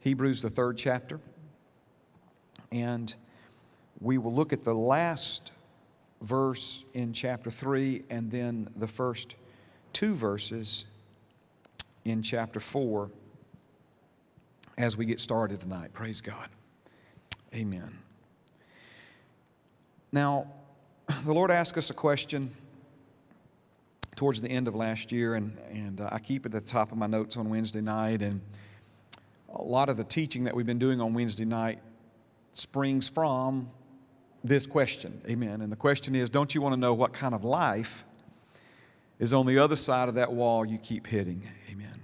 Hebrews, the third chapter. And we will look at the last verse in chapter 3 and then the first two verses in chapter 4 as we get started tonight. Praise God. Amen. Now, the Lord asked us a question towards the end of last year, and, and uh, I keep it at the top of my notes on Wednesday night. And a lot of the teaching that we've been doing on Wednesday night springs from this question. Amen. And the question is don't you want to know what kind of life is on the other side of that wall you keep hitting? Amen.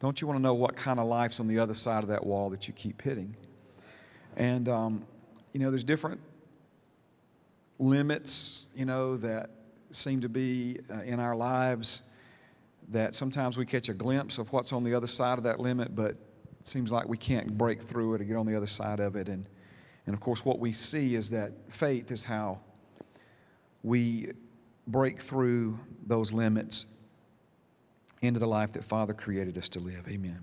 Don't you want to know what kind of life's on the other side of that wall that you keep hitting? And, um, you know, there's different limits, you know, that seem to be uh, in our lives that sometimes we catch a glimpse of what's on the other side of that limit, but seems like we can't break through it or get on the other side of it. And, and of course, what we see is that faith is how we break through those limits into the life that Father created us to live. Amen.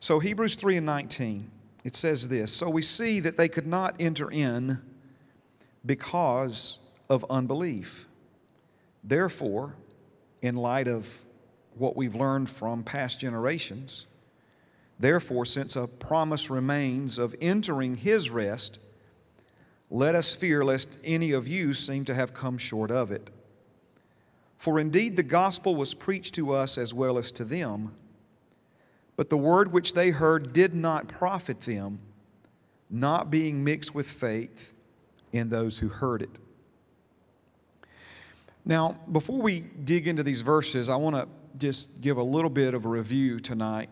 So, Hebrews 3 and 19, it says this So we see that they could not enter in because of unbelief. Therefore, in light of what we've learned from past generations, therefore, since a promise remains of entering his rest, let us fear lest any of you seem to have come short of it. For indeed the gospel was preached to us as well as to them, but the word which they heard did not profit them, not being mixed with faith in those who heard it. Now, before we dig into these verses, I want to just give a little bit of a review tonight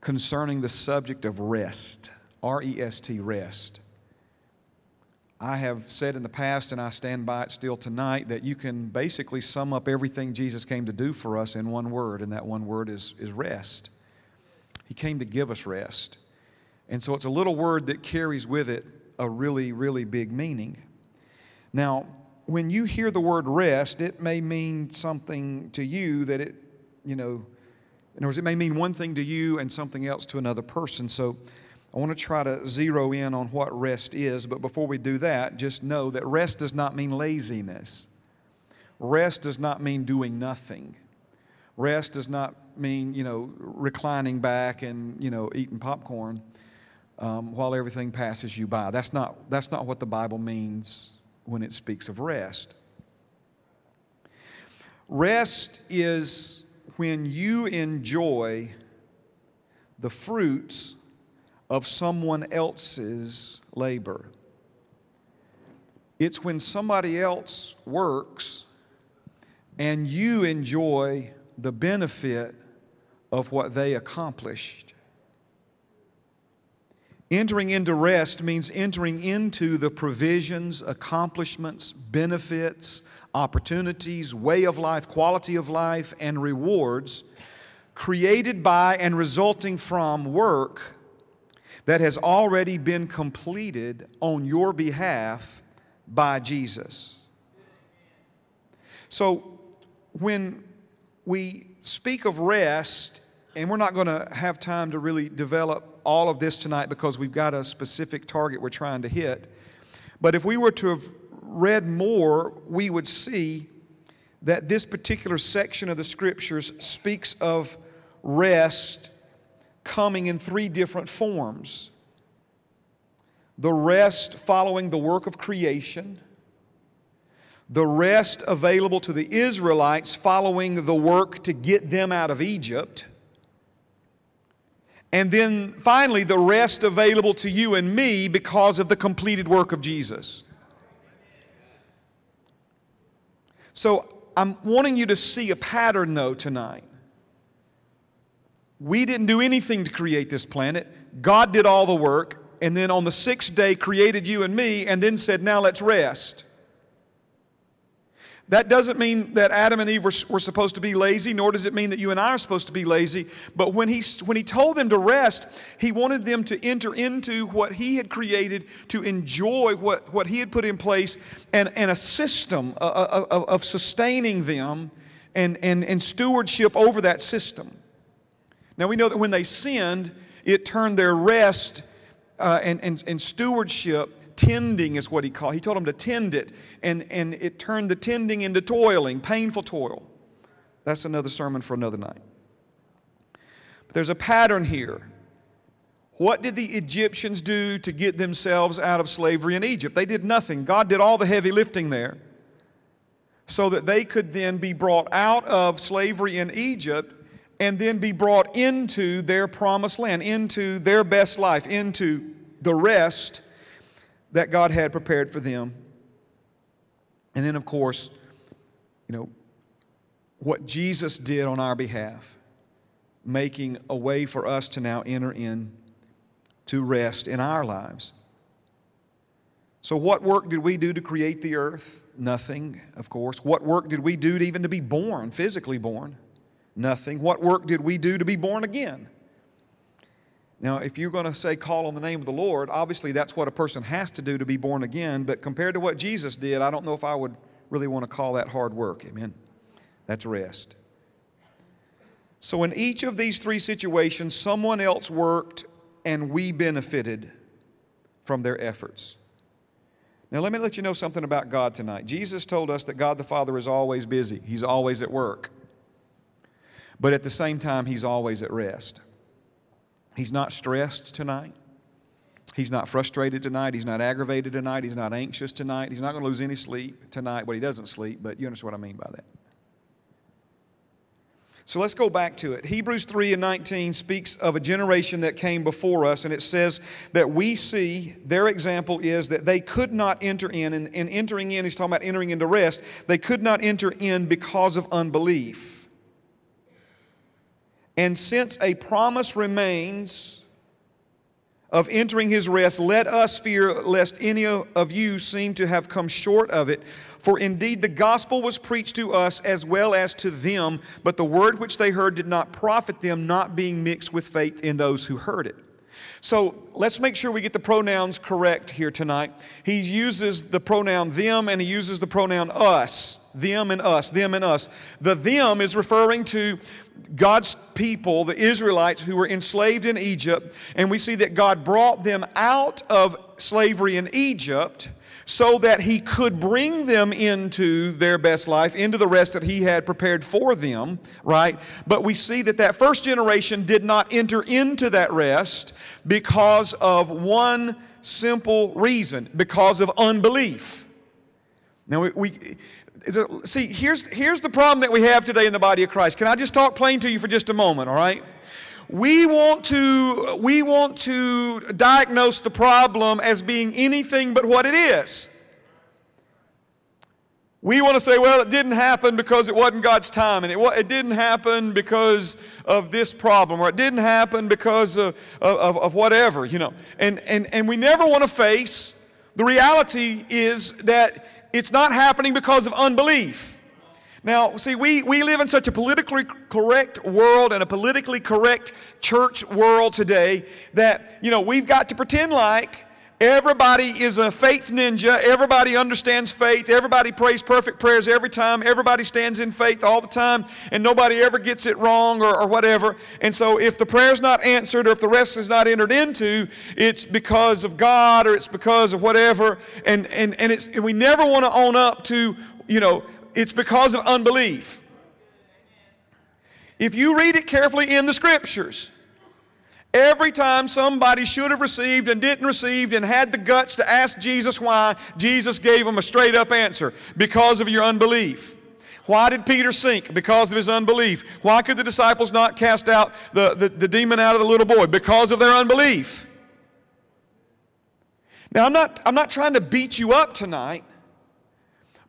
concerning the subject of rest R E S T, rest. I have said in the past, and I stand by it still tonight, that you can basically sum up everything Jesus came to do for us in one word, and that one word is, is rest. He came to give us rest. And so it's a little word that carries with it a really, really big meaning. Now, when you hear the word rest, it may mean something to you that it, you know, in other words, it may mean one thing to you and something else to another person. So I want to try to zero in on what rest is, but before we do that, just know that rest does not mean laziness. Rest does not mean doing nothing. Rest does not mean, you know, reclining back and, you know, eating popcorn um, while everything passes you by. That's not, that's not what the Bible means when it speaks of rest. Rest is when you enjoy the fruits of someone else's labor. It's when somebody else works and you enjoy the benefit of what they accomplished. Entering into rest means entering into the provisions, accomplishments, benefits, opportunities, way of life, quality of life, and rewards created by and resulting from work that has already been completed on your behalf by Jesus. So, when we speak of rest, and we're not going to have time to really develop all of this tonight because we've got a specific target we're trying to hit. But if we were to have read more, we would see that this particular section of the scriptures speaks of rest coming in three different forms the rest following the work of creation, the rest available to the Israelites following the work to get them out of Egypt, and then finally the rest available to you and me because of the completed work of Jesus. So I'm wanting you to see a pattern though tonight. We didn't do anything to create this planet. God did all the work, and then on the sixth day created you and me, and then said, Now let's rest. That doesn't mean that Adam and Eve were, were, supposed to be lazy, nor does it mean that you and I are supposed to be lazy. But when he, when he told them to rest, he wanted them to enter into what he had created, to enjoy what, what he had put in place, and, and a system of, of, of sustaining them and, and, and stewardship over that system. Now we know that when they sinned, it turned their rest uh, and, and, and stewardship tending is what he called. He told them to tend it, and, and it turned the tending into toiling, painful toil. That's another sermon for another night. But there's a pattern here. What did the Egyptians do to get themselves out of slavery in Egypt? They did nothing. God did all the heavy lifting there so that they could then be brought out of slavery in Egypt and then be brought into their promised land, into their best life, into the rest that God had prepared for them. And then, of course, you know, what Jesus did on our behalf, making a way for us to now enter in to rest in our lives. So, what work did we do to create the earth? Nothing, of course. What work did we do to even to be born, physically born? Nothing. What work did we do to be born again? Now, if you're going to say call on the name of the Lord, obviously that's what a person has to do to be born again. But compared to what Jesus did, I don't know if I would really want to call that hard work. Amen. That's rest. So, in each of these three situations, someone else worked and we benefited from their efforts. Now, let me let you know something about God tonight. Jesus told us that God the Father is always busy, He's always at work. But at the same time, He's always at rest. He's not stressed tonight. He's not frustrated tonight. He's not aggravated tonight. He's not anxious tonight. He's not going to lose any sleep tonight. Well, he doesn't sleep, but you understand what I mean by that. So let's go back to it. Hebrews 3 and 19 speaks of a generation that came before us, and it says that we see their example is that they could not enter in, and, and entering in, he's talking about entering into rest, they could not enter in because of unbelief. And since a promise remains of entering his rest, let us fear lest any of you seem to have come short of it. For indeed the gospel was preached to us as well as to them, but the word which they heard did not profit them, not being mixed with faith in those who heard it. So let's make sure we get the pronouns correct here tonight. He uses the pronoun them and he uses the pronoun us. Them and us, them and us. The them is referring to God's people, the Israelites who were enslaved in Egypt, and we see that God brought them out of slavery in Egypt so that He could bring them into their best life, into the rest that He had prepared for them, right? But we see that that first generation did not enter into that rest because of one simple reason because of unbelief. Now, we, we See, here's, here's the problem that we have today in the body of Christ. Can I just talk plain to you for just a moment, all right? We want to, we want to diagnose the problem as being anything but what it is. We want to say, well, it didn't happen because it wasn't God's time, and it, it didn't happen because of this problem, or it didn't happen because of, of, of whatever, you know. And, and, and we never want to face the reality is that it's not happening because of unbelief. Now, see, we, we live in such a politically correct world and a politically correct church world today that, you know, we've got to pretend like Everybody is a faith ninja. Everybody understands faith. Everybody prays perfect prayers every time. Everybody stands in faith all the time, and nobody ever gets it wrong or, or whatever. And so, if the prayer's not answered or if the rest is not entered into, it's because of God or it's because of whatever. And, and, and, it's, and we never want to own up to, you know, it's because of unbelief. If you read it carefully in the scriptures, Every time somebody should have received and didn't receive and had the guts to ask Jesus why, Jesus gave them a straight up answer because of your unbelief. Why did Peter sink? Because of his unbelief. Why could the disciples not cast out the, the, the demon out of the little boy? Because of their unbelief. Now, I'm not, I'm not trying to beat you up tonight,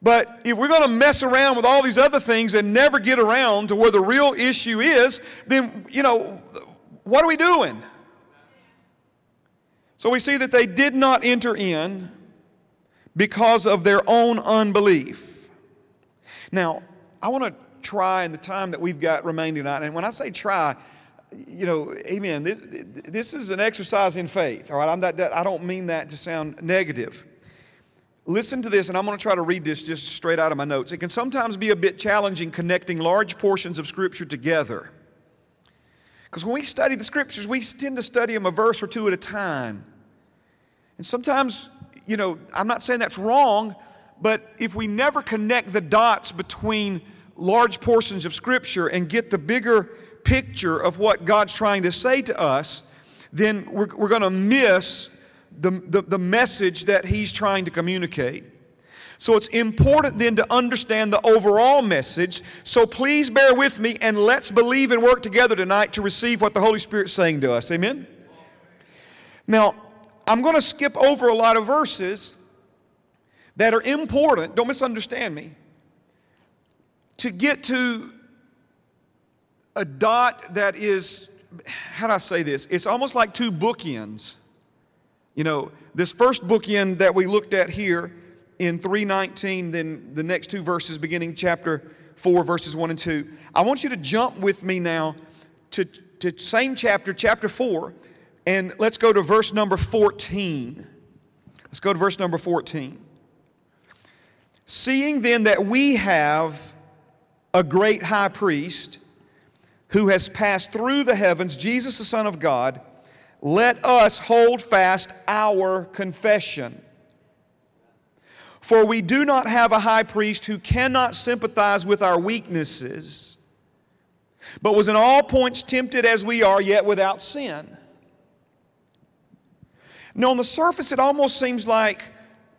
but if we're going to mess around with all these other things and never get around to where the real issue is, then, you know, what are we doing? So we see that they did not enter in because of their own unbelief. Now, I want to try in the time that we've got remaining tonight, and when I say try, you know, amen, this, is an exercise in faith, all right? I'm not, I don't mean that to sound negative. Listen to this, and I'm going to try to read this just straight out of my notes. It can sometimes be a bit challenging connecting large portions of Scripture together. Because when we study the scriptures, we tend to study them a verse or two at a time. And sometimes, you know, I'm not saying that's wrong, but if we never connect the dots between large portions of Scripture and get the bigger picture of what God's trying to say to us, then we're, we're going to miss the, the, the message that He's trying to communicate. So it's important then to understand the overall message. So please bear with me and let's believe and work together tonight to receive what the Holy Spirit's saying to us. Amen? Now, I'm going to skip over a lot of verses that are important, don't misunderstand me, to get to a dot that is, how do I say this? It's almost like two bookends. You know, this first bookend that we looked at here in 319, then the next two verses beginning chapter 4, verses 1 and 2. I want you to jump with me now to, to same chapter, chapter 4, and let's go to verse number 14. Let's go to verse number 14. Seeing then that we have a great high priest who has passed through the heavens, Jesus the Son of God, let us hold fast our confession. For we do not have a high priest who cannot sympathize with our weaknesses, but was in all points tempted as we are, yet without sin. Now, on the surface, it almost seems like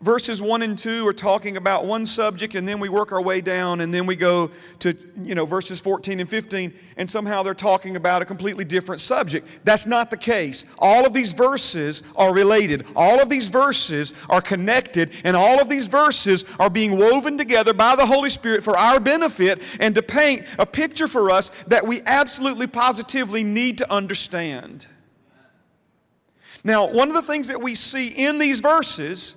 verses 1 and 2 are talking about one subject and then we work our way down and then we go to you know verses 14 and 15 and somehow they're talking about a completely different subject. That's not the case. All of these verses are related. All of these verses are connected and all of these verses are being woven together by the holy spirit for our benefit and to paint a picture for us that we absolutely positively need to understand. Now one of the things that we see in these verses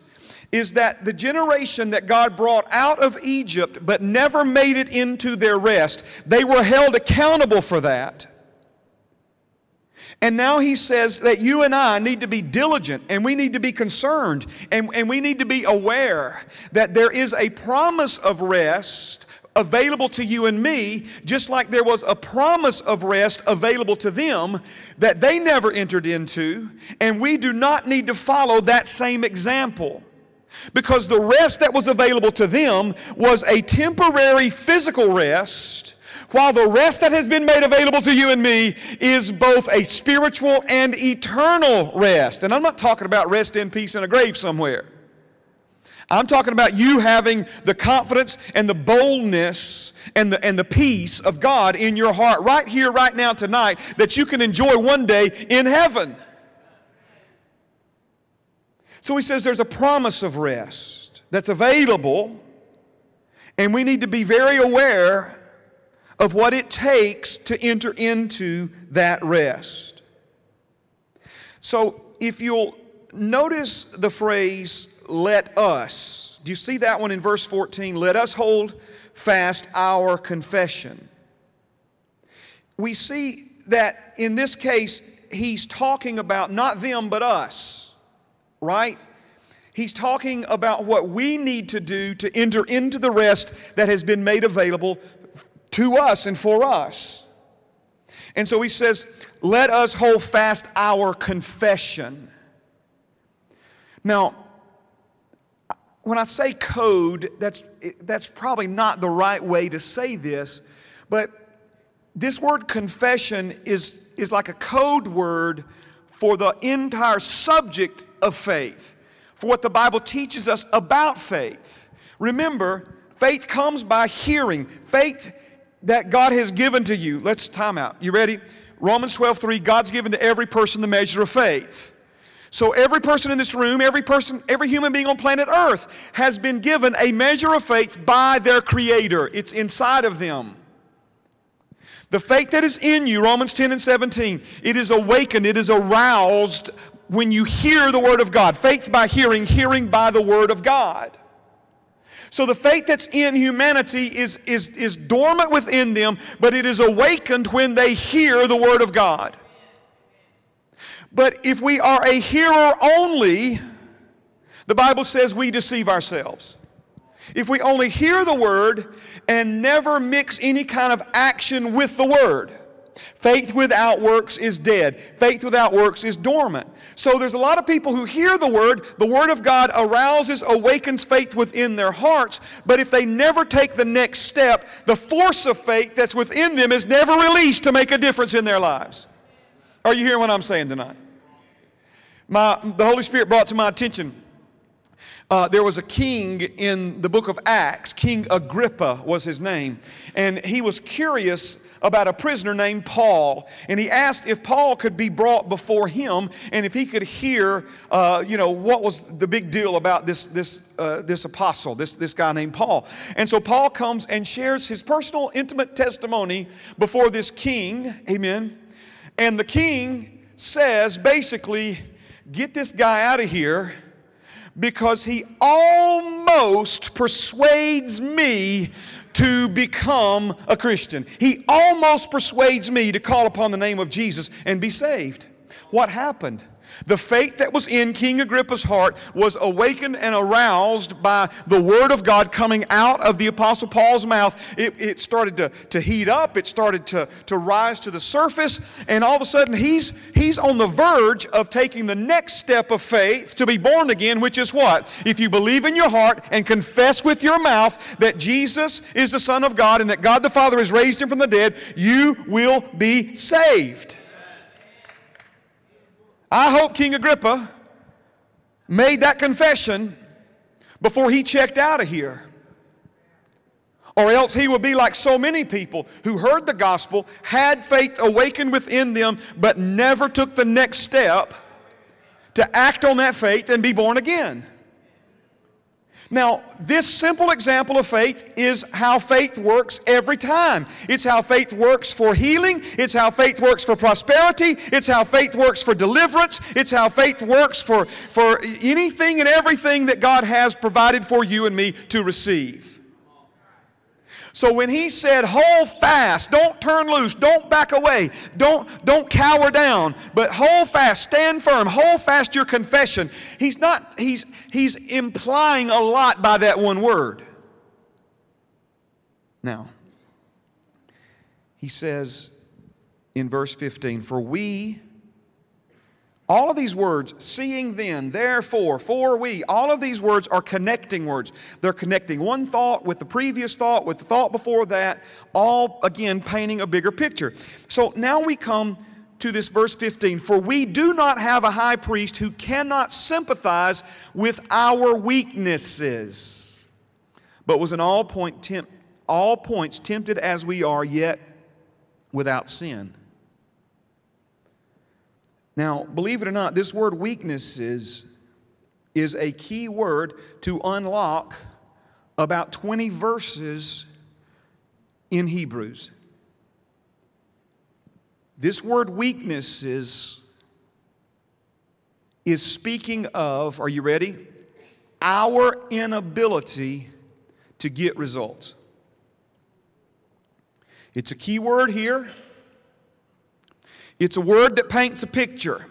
is that the generation that God brought out of Egypt but never made it into their rest, they were held accountable for that. And now he says that you and I need to be diligent and we need to be concerned and, and we need to be aware that there is a promise of rest available to you and me, just like there was a promise of rest available to them that they never entered into, and we do not need to follow that same example. Because the rest that was available to them was a temporary physical rest, while the rest that has been made available to you and me is both a spiritual and eternal rest. And I'm not talking about rest in peace in a grave somewhere. I'm talking about you having the confidence and the boldness and the, and the peace of God in your heart right here, right now, tonight, that you can enjoy one day in heaven. So he says there's a promise of rest that's available, and we need to be very aware of what it takes to enter into that rest. So if you'll notice the phrase, let us, do you see that one in verse 14? Let us hold fast our confession. We see that in this case, he's talking about not them, but us right? He's talking about what we need to do to enter into the rest that has been made available to us and for us. And so he says, Let us hold fast our confession. Now, when I say code, that's, that's probably not the right way to say this, but this word confession is, is like a code word for the entire subject of faith, for what the Bible teaches us about faith. Remember, faith comes by hearing, faith that God has given to you. Let's time out. You ready? Romans 12, 3, God's given to every person the measure of faith. So every person in this room, every person, every human being on planet Earth has been given a measure of faith by their Creator. It's inside of them. The faith that is in you, Romans 10 and 17, it is awakened, it is aroused when you hear the Word of God. Faith by hearing, hearing by the Word of God. So the faith that's in humanity is, is, is dormant within them, but it is awakened when they hear the Word of God. But if we are a hearer only, the Bible says we deceive ourselves. If we only hear the Word and never mix any kind of action with the Word, Faith without works is dead. Faith without works is dormant. So there's a lot of people who hear the word, the word of God arouses, awakens faith within their hearts, but if they never take the next step, the force of faith that's within them is never released to make a difference in their lives. Are you hearing what I'm saying tonight? My, the Holy Spirit brought to my attention uh, there was a king in the book of Acts, King Agrippa was his name, and he was curious about a prisoner named Paul, and he asked if Paul could be brought before him and if he could hear, uh, you know, what was the big deal about this this uh, this apostle, this this guy named Paul. And so Paul comes and shares his personal, intimate testimony before this king. Amen. And the king says, basically, get this guy out of here because he almost persuades me to become a Christian. He almost persuades me to call upon the name of Jesus and be saved. What happened? The faith that was in King Agrippa's heart was awakened and aroused by the Word of God coming out of the Apostle Paul's mouth. It, it started to, to heat up, it started to, to rise to the surface, and all of a sudden he's, he's on the verge of taking the next step of faith to be born again, which is what? If you believe in your heart and confess with your mouth that Jesus is the Son of God and that God the Father has raised him from the dead, you will be saved. I hope King Agrippa made that confession before he checked out of here. Or else he would be like so many people who heard the gospel, had faith awakened within them, but never took the next step to act on that faith and be born again. Now, this simple example of faith is how faith works every time. It's how faith works for healing. It's how faith works for prosperity. It's how faith works for deliverance. It's how faith works for, for anything and everything that God has provided for you and me to receive. So when he said, hold fast, don't turn loose, don't back away, don't, don't cower down, but hold fast, stand firm, hold fast your confession, he's not, he's, he's implying a lot by that one word. Now, he says in verse 15, For we all of these words, seeing then, therefore, for we, all of these words are connecting words. They're connecting one thought with the previous thought, with the thought before that, all again painting a bigger picture. So now we come to this verse 15 For we do not have a high priest who cannot sympathize with our weaknesses, but was in all, point temp- all points tempted as we are, yet without sin. Now, believe it or not, this word weaknesses is a key word to unlock about 20 verses in Hebrews. This word weaknesses is speaking of, are you ready? Our inability to get results. It's a key word here. It's a word that paints a picture.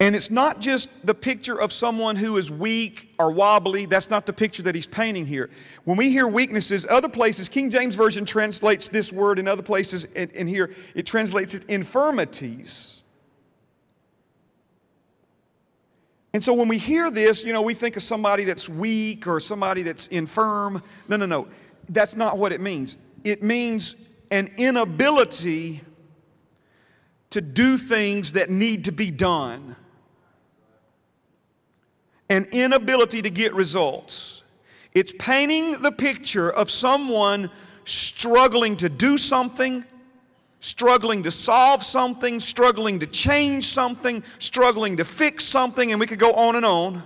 And it's not just the picture of someone who is weak or wobbly. That's not the picture that he's painting here. When we hear weaknesses, other places, King James Version translates this word in other places, in here, it translates it infirmities. And so when we hear this, you know, we think of somebody that's weak or somebody that's infirm. No, no, no. That's not what it means. It means an inability to do things that need to be done, an inability to get results. It's painting the picture of someone struggling to do something, struggling to solve something, struggling to change something, struggling to fix something, and we could go on and on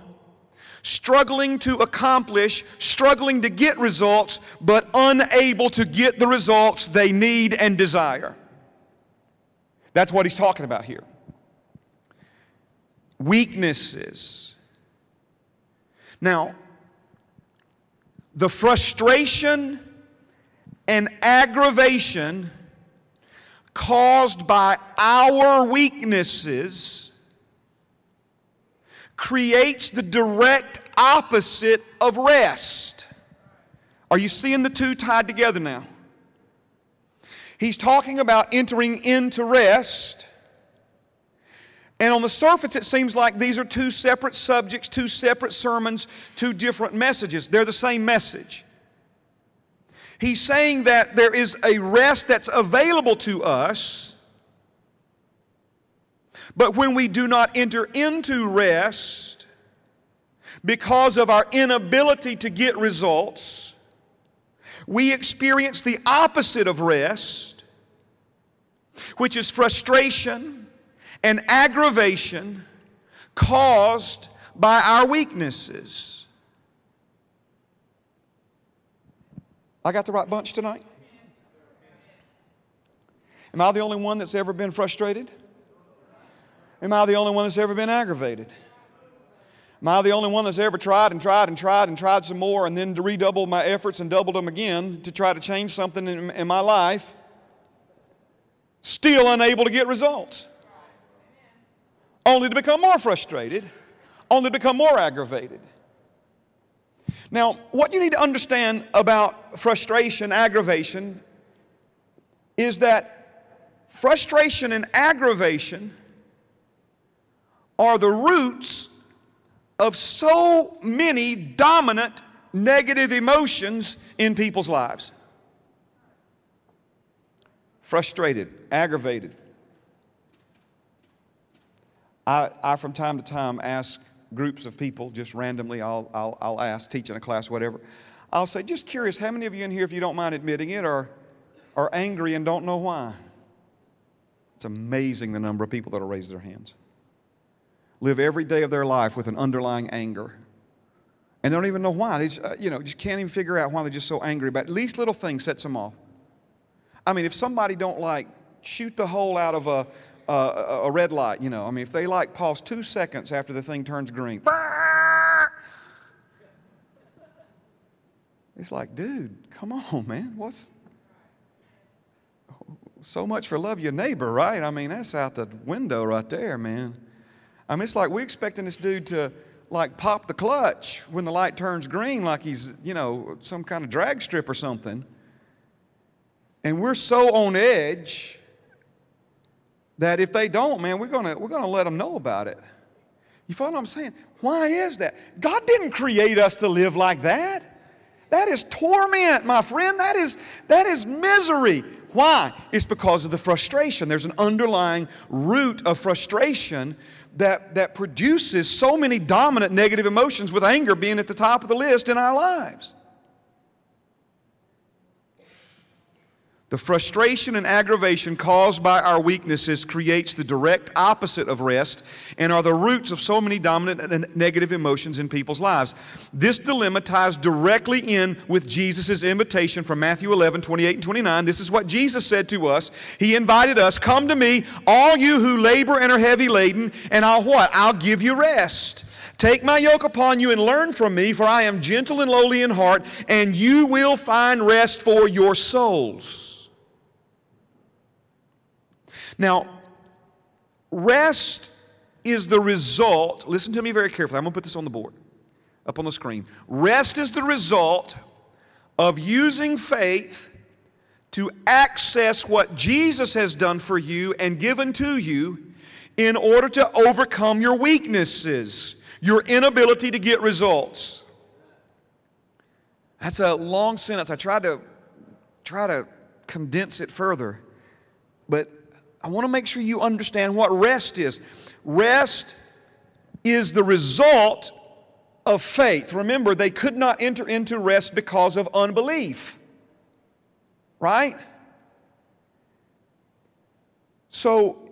struggling to accomplish, struggling to get results, but unable to get the results they need and desire. That's what he's talking about here. Weaknesses. Now, the frustration and aggravation caused by our weaknesses creates the direct opposite of rest. Are you seeing the two tied together now? He's talking about entering into rest. And on the surface, it seems like these are two separate subjects, two separate sermons, two different messages. They're the same message. He's saying that there is a rest that's available to us, but when we do not enter into rest because of our inability to get results, we experience the opposite of rest, which is frustration and aggravation caused by our weaknesses. I got the right bunch tonight? Am I the only one that's ever been frustrated? Am I the only one that's ever been aggravated? Am I the only one that's ever tried and tried and tried and tried some more and then to redouble my efforts and doubled them again to try to change something in, in my life, still unable to get results? Only to become more frustrated, only to become more aggravated. Now, what you need to understand about frustration, aggravation, is that frustration and aggravation are the roots of so many dominant negative emotions in people's lives frustrated, aggravated. I, I, from time to time, ask groups of people, just randomly, I'll, I'll, I'll ask, teaching a class, whatever. I'll say, just curious, how many of you in here, if you don't mind admitting it, are, are angry and don't know why? It's amazing the number of people that will raise their hands live every day of their life with an underlying anger. And they don't even know why. They just, uh, you know, just can't even figure out why they're just so angry. But at least little things sets them off. I mean, if somebody don't like shoot the hole out of a, a, a red light, you know, I mean, if they like pause two seconds after the thing turns green, it's like, dude, come on, man. What's so much for love your neighbor, right? I mean, that's out the window right there, man. I mean, it's like we're expecting this dude to like pop the clutch when the light turns green, like he's, you know, some kind of drag strip or something. And we're so on edge that if they don't, man, we're gonna we're gonna let them know about it. You follow what I'm saying? Why is that? God didn't create us to live like that. That is torment, my friend. That is that is misery. Why? It's because of the frustration. There's an underlying root of frustration that, that produces so many dominant negative emotions, with anger being at the top of the list in our lives. The frustration and aggravation caused by our weaknesses creates the direct opposite of rest and are the roots of so many dominant and negative emotions in people's lives. This dilemma ties directly in with Jesus' invitation from Matthew 11, 28 and 29. This is what Jesus said to us. He invited us, Come to me, all you who labor and are heavy laden, and I'll what? I'll give you rest. Take my yoke upon you and learn from me, for I am gentle and lowly in heart, and you will find rest for your souls. Now, rest is the result, listen to me very carefully. I'm going to put this on the board, up on the screen. Rest is the result of using faith to access what Jesus has done for you and given to you in order to overcome your weaknesses, your inability to get results. That's a long sentence. I tried to try to condense it further. But I want to make sure you understand what rest is. Rest is the result of faith. Remember, they could not enter into rest because of unbelief. Right? So,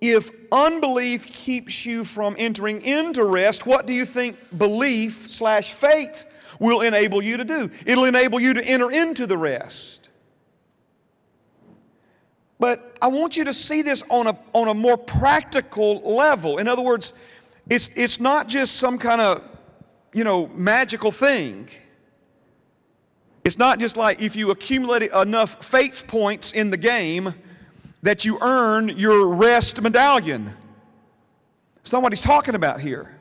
if unbelief keeps you from entering into rest, what do you think belief slash faith will enable you to do? It'll enable you to enter into the rest. But I want you to see this on a, on a more practical level. In other words, it's, it's not just some kind of, you know, magical thing. It's not just like if you accumulate enough faith points in the game that you earn your rest medallion. It's not what he's talking about here.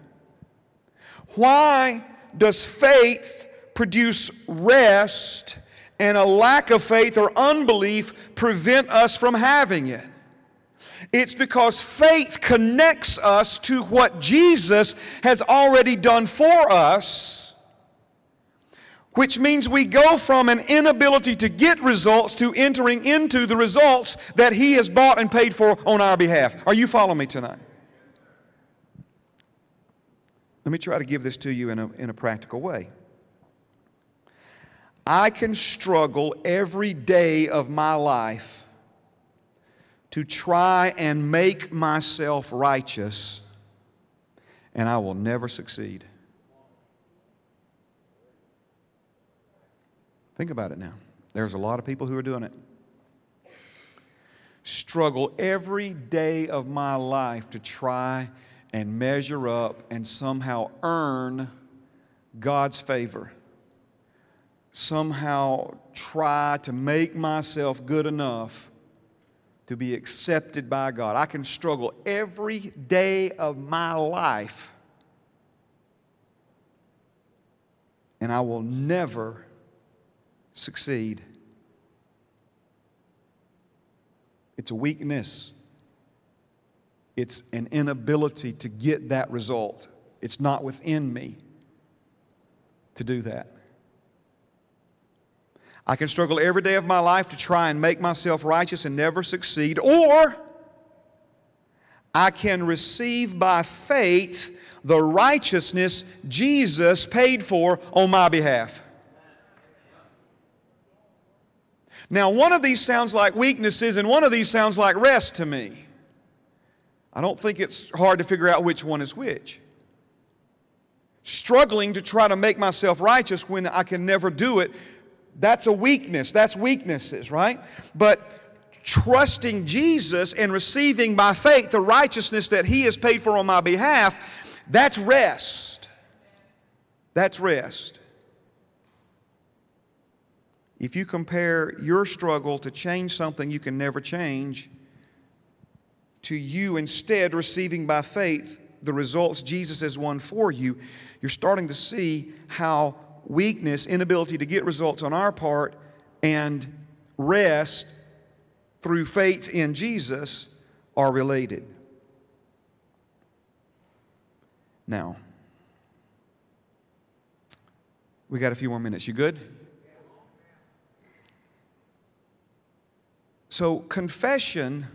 Why does faith produce rest and a lack of faith or unbelief prevent us from having it. It's because faith connects us to what Jesus has already done for us, which means we go from an inability to get results to entering into the results that He has bought and paid for on our behalf. Are you following me tonight? Let me try to give this to you in a, in a practical way. I can struggle every day of my life to try and make myself righteous, and I will never succeed. Think about it now. There's a lot of people who are doing it. Struggle every day of my life to try and measure up and somehow earn God's favor. Somehow try to make myself good enough to be accepted by God. I can struggle every day of my life, and I will never succeed. It's a weakness. It's an inability to get that result. It's not within me to do that. I can struggle every day of my life to try and make myself righteous and never succeed, or I can receive by faith the righteousness Jesus paid for on my behalf. Now, one of these sounds like weaknesses, and one of these sounds like rest to me. I don't think it's hard to figure out which one is which. Struggling to try to make myself righteous when I can never do it, that's a weakness. That's weaknesses, right? But trusting Jesus and receiving by faith the righteousness that He has paid for on my behalf, that's rest. That's rest. If you compare your struggle to change something you can never change, to you instead receiving by faith the results Jesus has won for you, you're starting to see how weakness, inability to get results on our part, and rest through faith in Jesus are related. Now, we got a few more minutes. You good? So, confession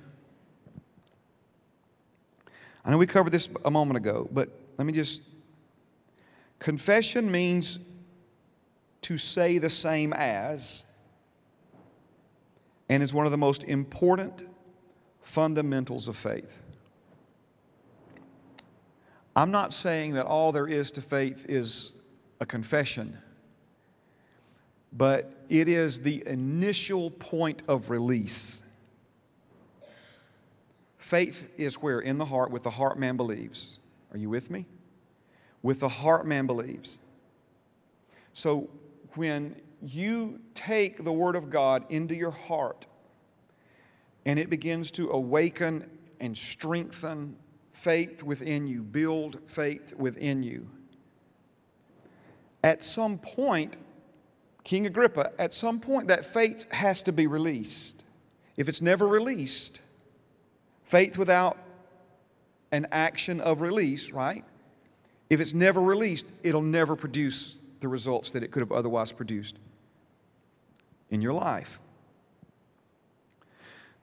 I know we covered this a moment ago, but let me just. Confession means to say the same as, and is one of the most important fundamentals of faith. I'm not saying that all there is to faith is a confession, but it is the initial point of release. Faith is where? In the heart, with the heart man believes. Are you with me? With the heart man believes. So when you take the Word of God into your heart and it begins to awaken and strengthen faith within you, build faith within you, at some point, King Agrippa, at some point that faith has to be released. If it's never released, Faith without an action of release, right? If it's never released, it'll never produce the results that it could have otherwise produced in your life.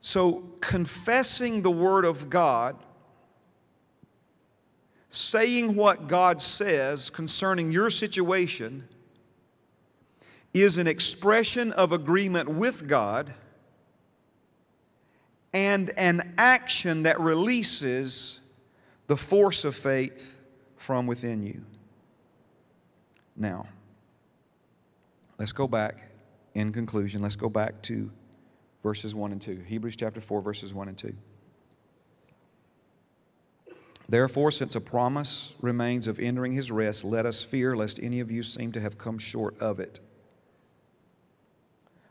So, confessing the Word of God, saying what God says concerning your situation, is an expression of agreement with God and an action that releases the force of faith from within you. Now, let's go back in conclusion. Let's go back to verses 1 and 2. Hebrews chapter 4, verses 1 and 2. Therefore, since a promise remains of entering his rest, let us fear lest any of you seem to have come short of it.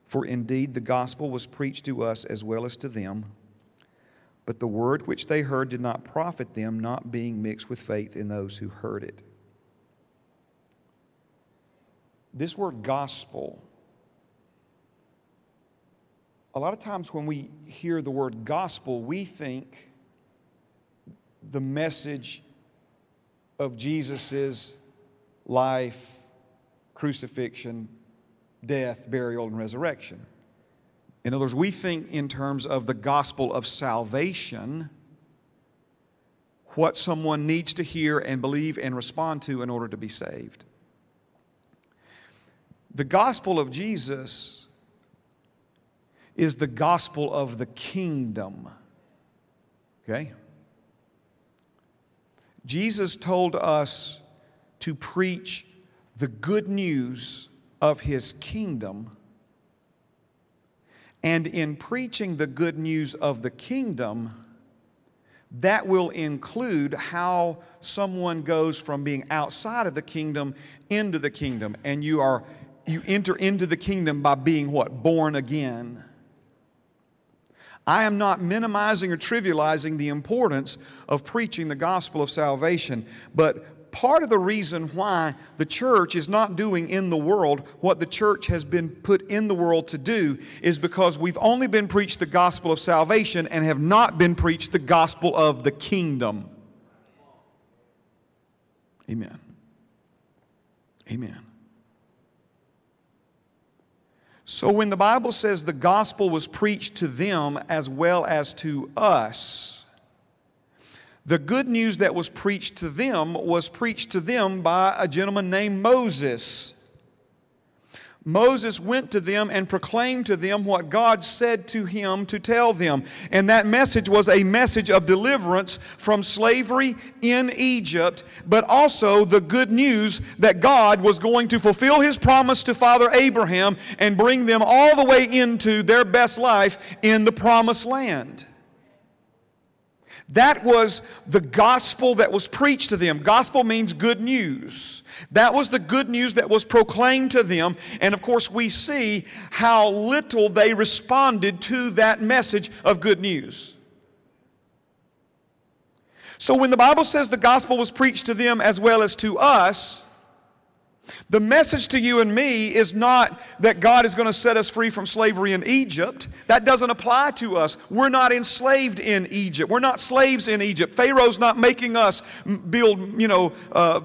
For indeed the gospel was preached to us as well as to them. But the word which they heard did not profit them, not being mixed with faith in those who heard it. This word gospel a lot of times when we hear the word gospel, we think the message of Jesus' life, crucifixion, death, burial, and resurrection. In other words, we think in terms of the gospel of salvation, what someone needs to hear and believe and respond to in order to be saved. The gospel of Jesus is the gospel of the kingdom. Okay? Jesus told us to preach the good news of his kingdom. And in preaching the good news of the kingdom, that will include how someone goes from being outside of the kingdom into the kingdom. And you are you enter into the kingdom by being what? Born again. I am not minimizing or trivializing the importance of preaching the gospel of salvation, but part of the reason why the church is not doing in the world what the church has been put in the world to do is because we've only been preached the gospel of salvation and have not been preached the gospel of the kingdom. Amen. Amen. So when the Bible says the gospel was preached to them as well as to us, the good news that was preached to them was preached to them by a gentleman named Moses. Moses went to them and proclaimed to them what God said to him to tell them. And that message was a message of deliverance from slavery in Egypt, but also the good news that God was going to fulfill his promise to Father Abraham and bring them all the way into their best life in the promised land. That was the gospel that was preached to them. Gospel means good news. That was the good news that was proclaimed to them. And of course, we see how little they responded to that message of good news. So when the Bible says the gospel was preached to them as well as to us, the message to you and me is not that God is going to set us free from slavery in Egypt. That doesn't apply to us. We're not enslaved in Egypt. We're not slaves in Egypt. Pharaoh's not making us build, you know, uh,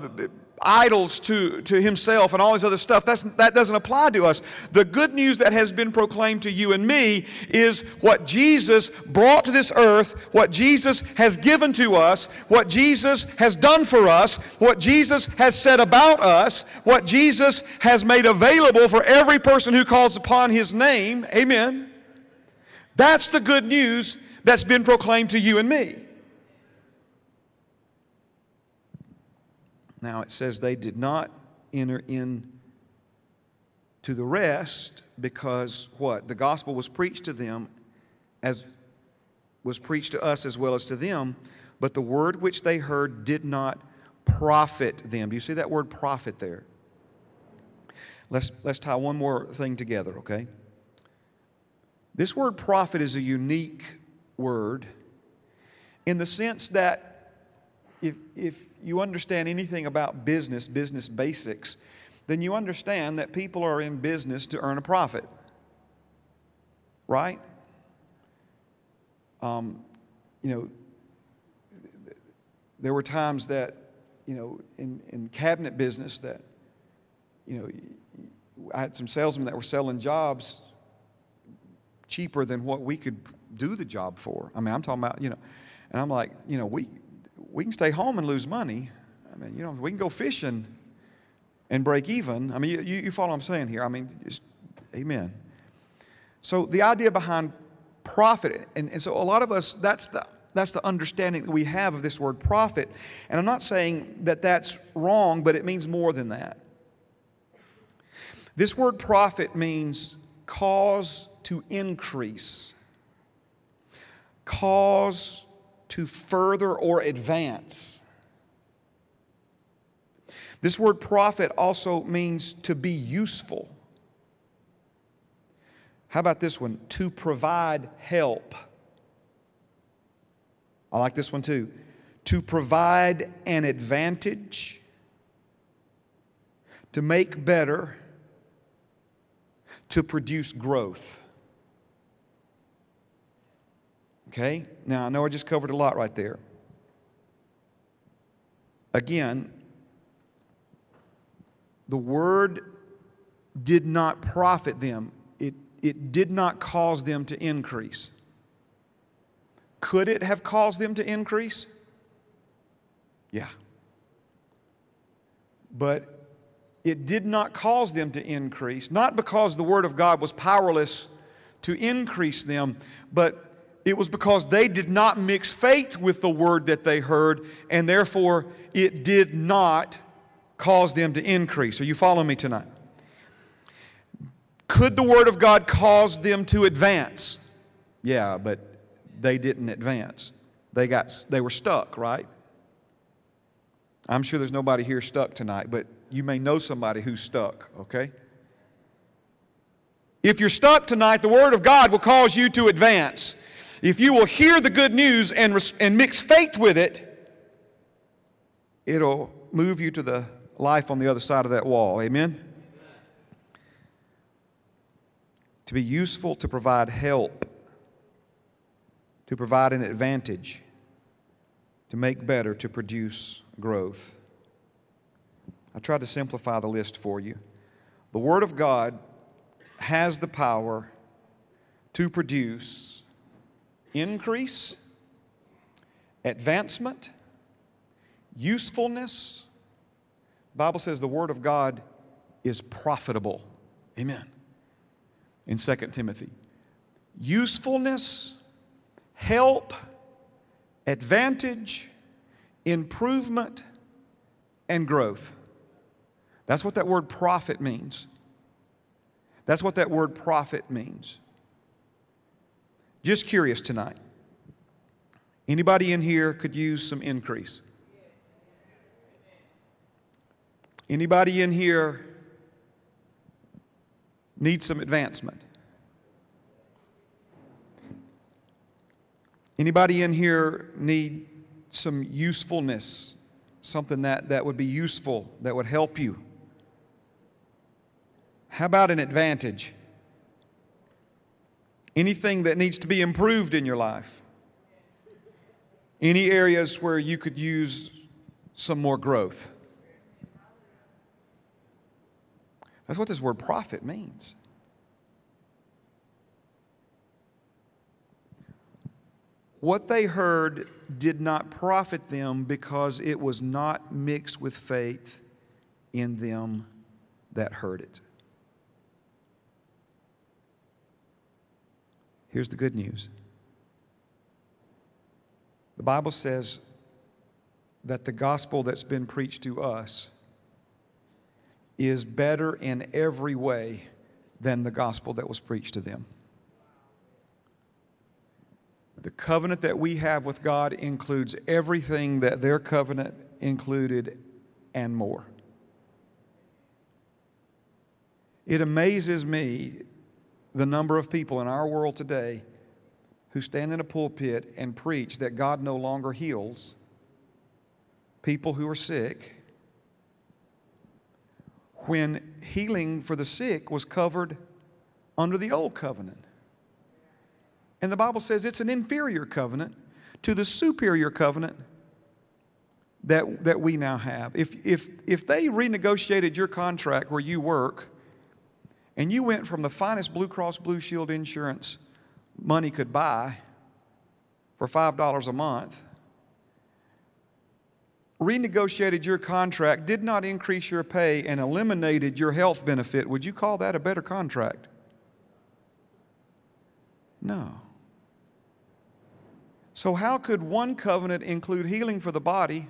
idols to, to himself and all this other stuff. That's, that doesn't apply to us. The good news that has been proclaimed to you and me is what Jesus brought to this earth, what Jesus has given to us, what Jesus has done for us, what Jesus has said about us, what Jesus has made available for every person who calls upon his name. Amen. That's the good news that's been proclaimed to you and me. Now it says they did not enter in to the rest because what? The gospel was preached to them as was preached to us as well as to them, but the word which they heard did not profit them. Do you see that word profit there? Let's, let's tie one more thing together, okay? This word profit is a unique word in the sense that if, if you understand anything about business, business basics, then you understand that people are in business to earn a profit. Right? Um, you know, there were times that, you know, in, in cabinet business that, you know, I had some salesmen that were selling jobs cheaper than what we could do the job for. I mean, I'm talking about, you know, and I'm like, you know, we, we can stay home and lose money. I mean, you know, we can go fishing and break even. I mean, you, you follow what I'm saying here. I mean, just, amen. So the idea behind profit, and, and so a lot of us, that's the, that's the understanding that we have of this word profit. And I'm not saying that that's wrong, but it means more than that. This word profit means cause to increase, cause to further or advance. This word profit also means to be useful. How about this one? To provide help. I like this one too. To provide an advantage, to make better, to produce growth. Okay? Now, I know I just covered a lot right there. Again, the word did not profit them, it, it did not cause them to increase. Could it have caused them to increase? Yeah. But it did not cause them to increase, not because the Word of God was powerless to increase them, but it was because they did not mix faith with the Word that they heard, and therefore it did not cause them to increase. Are you following me tonight? Could the Word of God cause them to advance? Yeah, but they didn't advance. They, got, they were stuck, right? I'm sure there's nobody here stuck tonight, but you may know somebody who's stuck, okay? If you're stuck tonight, the Word of God will cause you to advance. If you will hear the good news and, and mix faith with it, it'll move you to the life on the other side of that wall. Amen? To be useful, to provide help, to provide an advantage, to make better, to produce growth. I tried to simplify the list for you. The Word of God has the power to produce increase, advancement, usefulness. The Bible says the Word of God is profitable. Amen. In 2 Timothy. Usefulness, help, advantage, improvement, and growth. That's what that word profit means. That's what that word profit means. Just curious tonight. Anybody in here could use some increase? Anybody in here needs some advancement? Anybody in here need some usefulness, something that, that would be useful, that would help you? How about an advantage? Anything that needs to be improved in your life? Any areas where you could use some more growth? That's what this word profit means. What they heard did not profit them because it was not mixed with faith in them that heard it. Here's the good news the Bible says that the gospel that's been preached to us is better in every way than the gospel that was preached to them. The covenant that we have with God includes everything that their covenant included and more. It amazes me the number of people in our world today who stand in a pulpit and preach that God no longer heals people who are sick when healing for the sick was covered under the old covenant. And the Bible says it's an inferior covenant to the superior covenant that, that we now have. If, if, if they renegotiated your contract where you work and you went from the finest Blue Cross Blue Shield insurance money could buy for $5 a month, renegotiated your contract, did not increase your pay, and eliminated your health benefit, would you call that a better contract? No. So, how could one covenant include healing for the body,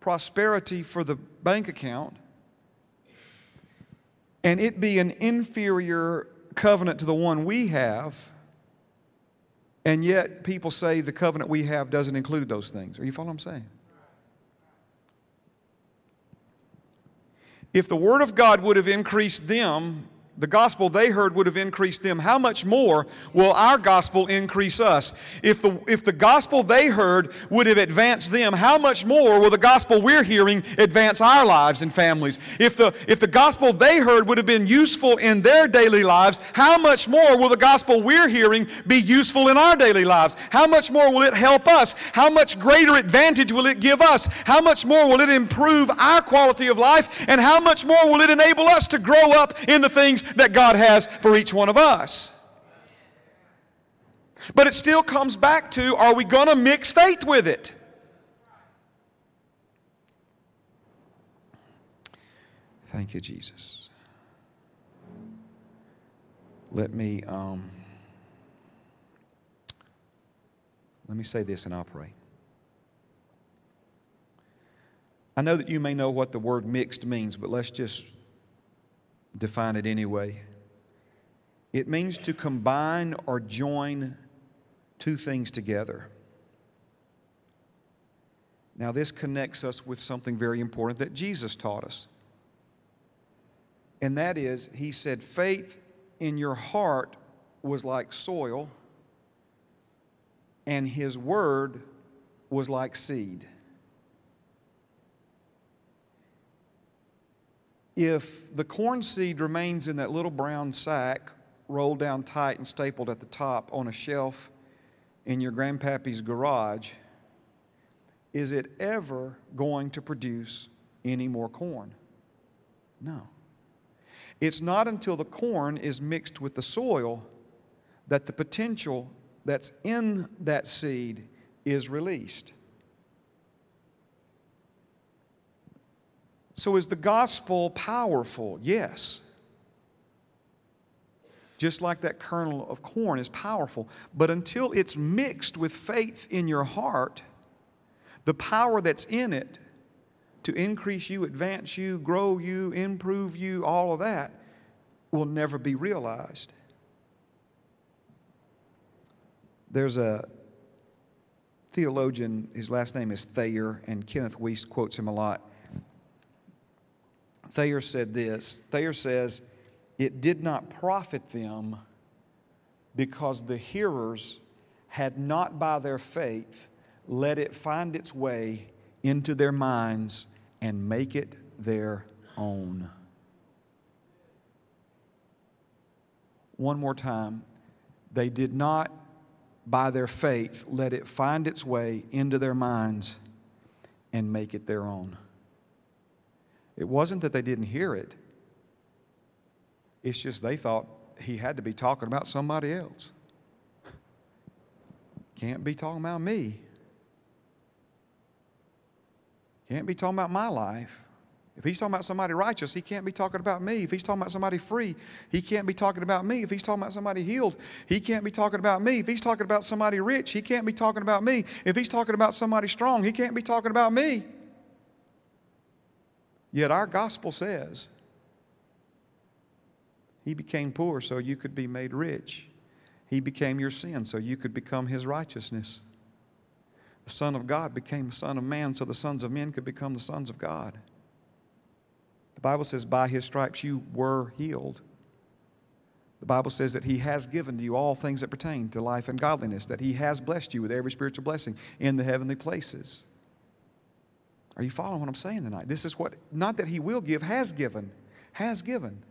prosperity for the bank account, and it be an inferior covenant to the one we have, and yet people say the covenant we have doesn't include those things? Are you following what I'm saying? If the Word of God would have increased them the gospel they heard would have increased them. How much more will our gospel increase us? If the, if the gospel they heard would have advanced them, how much more will the gospel we're hearing advance our lives and families? If the, if the gospel they heard would have been useful in their daily lives, how much more will the gospel we're hearing be useful in our daily lives? How much more will it help us? How much greater advantage will it give us? How much more will it improve our quality of life? And how much more will it enable us to grow up in the things that God has for each one of us. But it still comes back to are we going to mix faith with it? Thank you, Jesus. Let me um, let me say this and I'll pray. I know that you may know what the word mixed means, but let's just define it anyway. It means to combine or join two things together. Now, this connects us with something very important that Jesus taught us. And that is, He said, faith in your heart was like soil, and His word was like seed. If the corn seed remains in that little brown sack, rolled down tight and stapled at the top on a shelf in your grandpappy's garage, is it ever going to produce any more corn? No. It's not until the corn is mixed with the soil that the potential that's in that seed is released. So, is the gospel powerful? Yes. Just like that kernel of corn is powerful. But until it's mixed with faith in your heart, the power that's in it to increase you, advance you, grow you, improve you, all of that will never be realized. There's a theologian, his last name is Thayer, and Kenneth Wuest quotes him a lot. Thayer said this Thayer says, It did not profit them because the hearers had not by their faith let it find its way into their minds and make it their own. One more time. They did not, by their faith, let it find its way into their minds and make it their own. It wasn't that they didn't hear it, it's just they thought he had to be talking about somebody else. Can't be talking about me. Can't be talking about my life. If he's talking about somebody righteous, he can't be talking about me. If he's talking about somebody free, he can't be talking about me. If he's talking about somebody healed, he can't be talking about me. If he's talking about somebody rich, he can't be talking about me. If he's talking about somebody strong, he can't be talking about me. Yet our gospel says he became poor so you could be made rich. He became your sin so you could become his righteousness. The Son of God became the Son of man so the sons of men could become the sons of God. The Bible says, by his stripes you were healed. The Bible says that he has given to you all things that pertain to life and godliness, that he has blessed you with every spiritual blessing in the heavenly places. Are you following what I'm saying tonight? This is what, not that He will give, has given. Has given.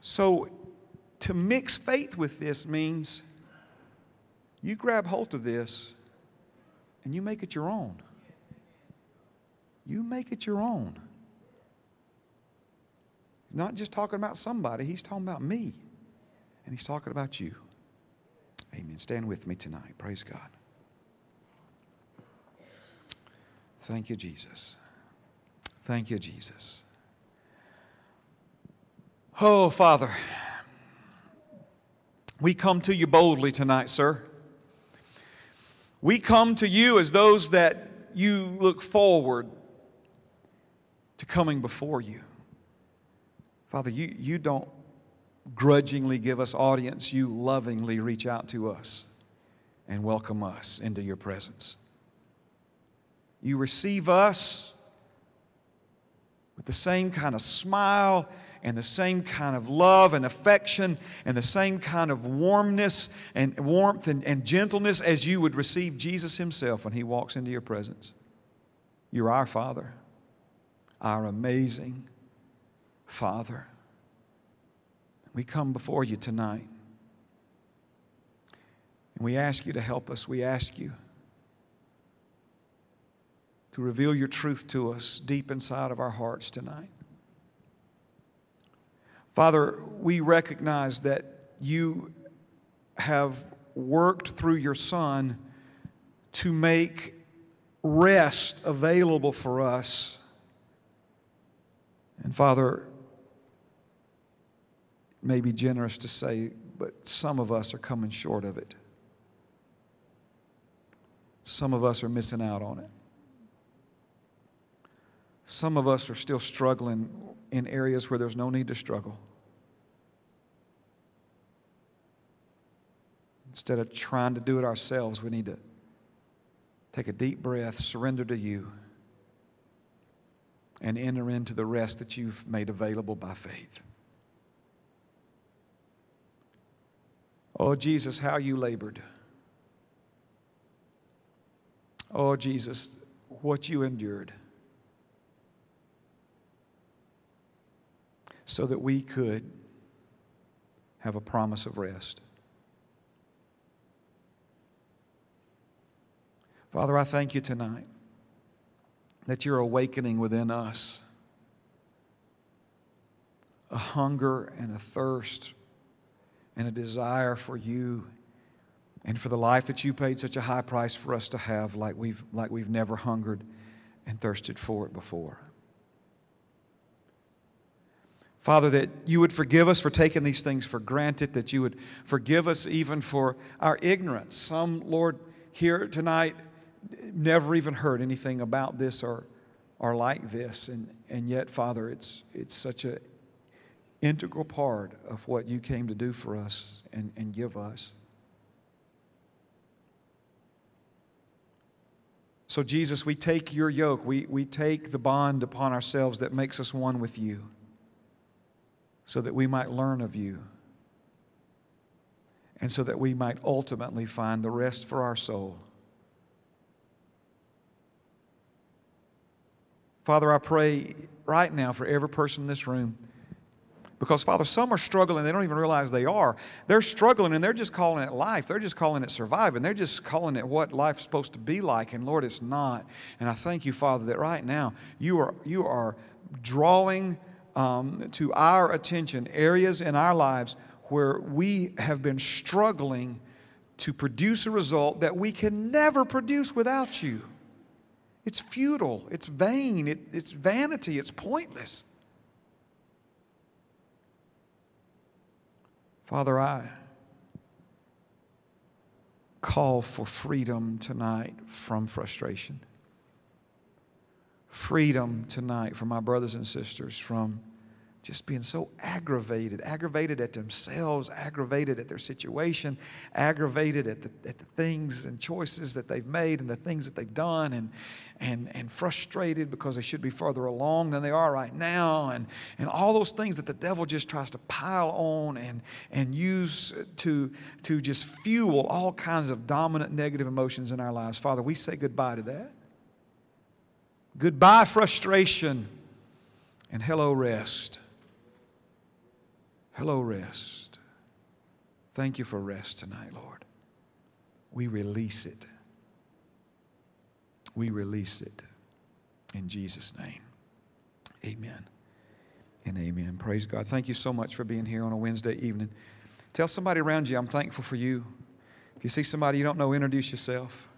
So, to mix faith with this means you grab hold of this and you make it your own. You make it your own. He's not just talking about somebody, he's talking about me. And he's talking about you. Amen. Stand with me tonight. Praise God. Thank you, Jesus. Thank you, Jesus. Oh, Father, we come to you boldly tonight, sir. We come to you as those that you look forward to coming before you. Father, you, you don't grudgingly give us audience, you lovingly reach out to us and welcome us into your presence. You receive us with the same kind of smile and the same kind of love and affection and the same kind of warmness and warmth and, and gentleness as you would receive Jesus Himself when He walks into your presence. You're our Father, our amazing Father. We come before you tonight. And we ask you to help us. We ask you to reveal your truth to us deep inside of our hearts tonight. Father, we recognize that you have worked through your Son to make rest available for us. And Father, it may be generous to say, but some of us are coming short of it. Some of us are missing out on it. Some of us are still struggling in areas where there's no need to struggle. Instead of trying to do it ourselves, we need to take a deep breath, surrender to you, and enter into the rest that you've made available by faith. Oh, Jesus, how you labored. Oh, Jesus, what you endured so that we could have a promise of rest. Father, I thank you tonight that you're awakening within us a hunger and a thirst and a desire for you and for the life that you paid such a high price for us to have like we've, like we've never hungered and thirsted for it before. Father, that you would forgive us for taking these things for granted, that you would forgive us even for our ignorance. Some, Lord, here tonight never even heard anything about this or, or like this, and, and yet, Father, it's, it's such an integral part of what you came to do for us and, and give us. So, Jesus, we take your yoke, we, we take the bond upon ourselves that makes us one with you so that we might learn of you and so that we might ultimately find the rest for our soul. Father, I pray right now for every person in this room because, Father, some are struggling, they don't even realize they are. They're struggling and they're just calling it life. They're just calling it surviving. They're just calling it what life's supposed to be like. And Lord, it's not. And I thank you, Father, that right now you are, you are drawing um, to our attention areas in our lives where we have been struggling to produce a result that we can never produce without you. It's futile, it's vain, it, it's vanity, it's pointless. Father, I call for freedom tonight from frustration. Freedom tonight for my brothers and sisters from just being so aggravated, aggravated at themselves, aggravated at their situation, aggravated at the, at the things and choices that they've made and the things that they've done, and, and, and frustrated because they should be further along than they are right now, and, and all those things that the devil just tries to pile on and, and use to, to just fuel all kinds of dominant negative emotions in our lives. Father, we say goodbye to that. Goodbye, frustration, and hello, rest. Hello, rest. Thank you for rest tonight, Lord. We release it. We release it in Jesus' name. Amen and amen. Praise God. Thank you so much for being here on a Wednesday evening. Tell somebody around you, I'm thankful for you. If you see somebody you don't know, introduce yourself.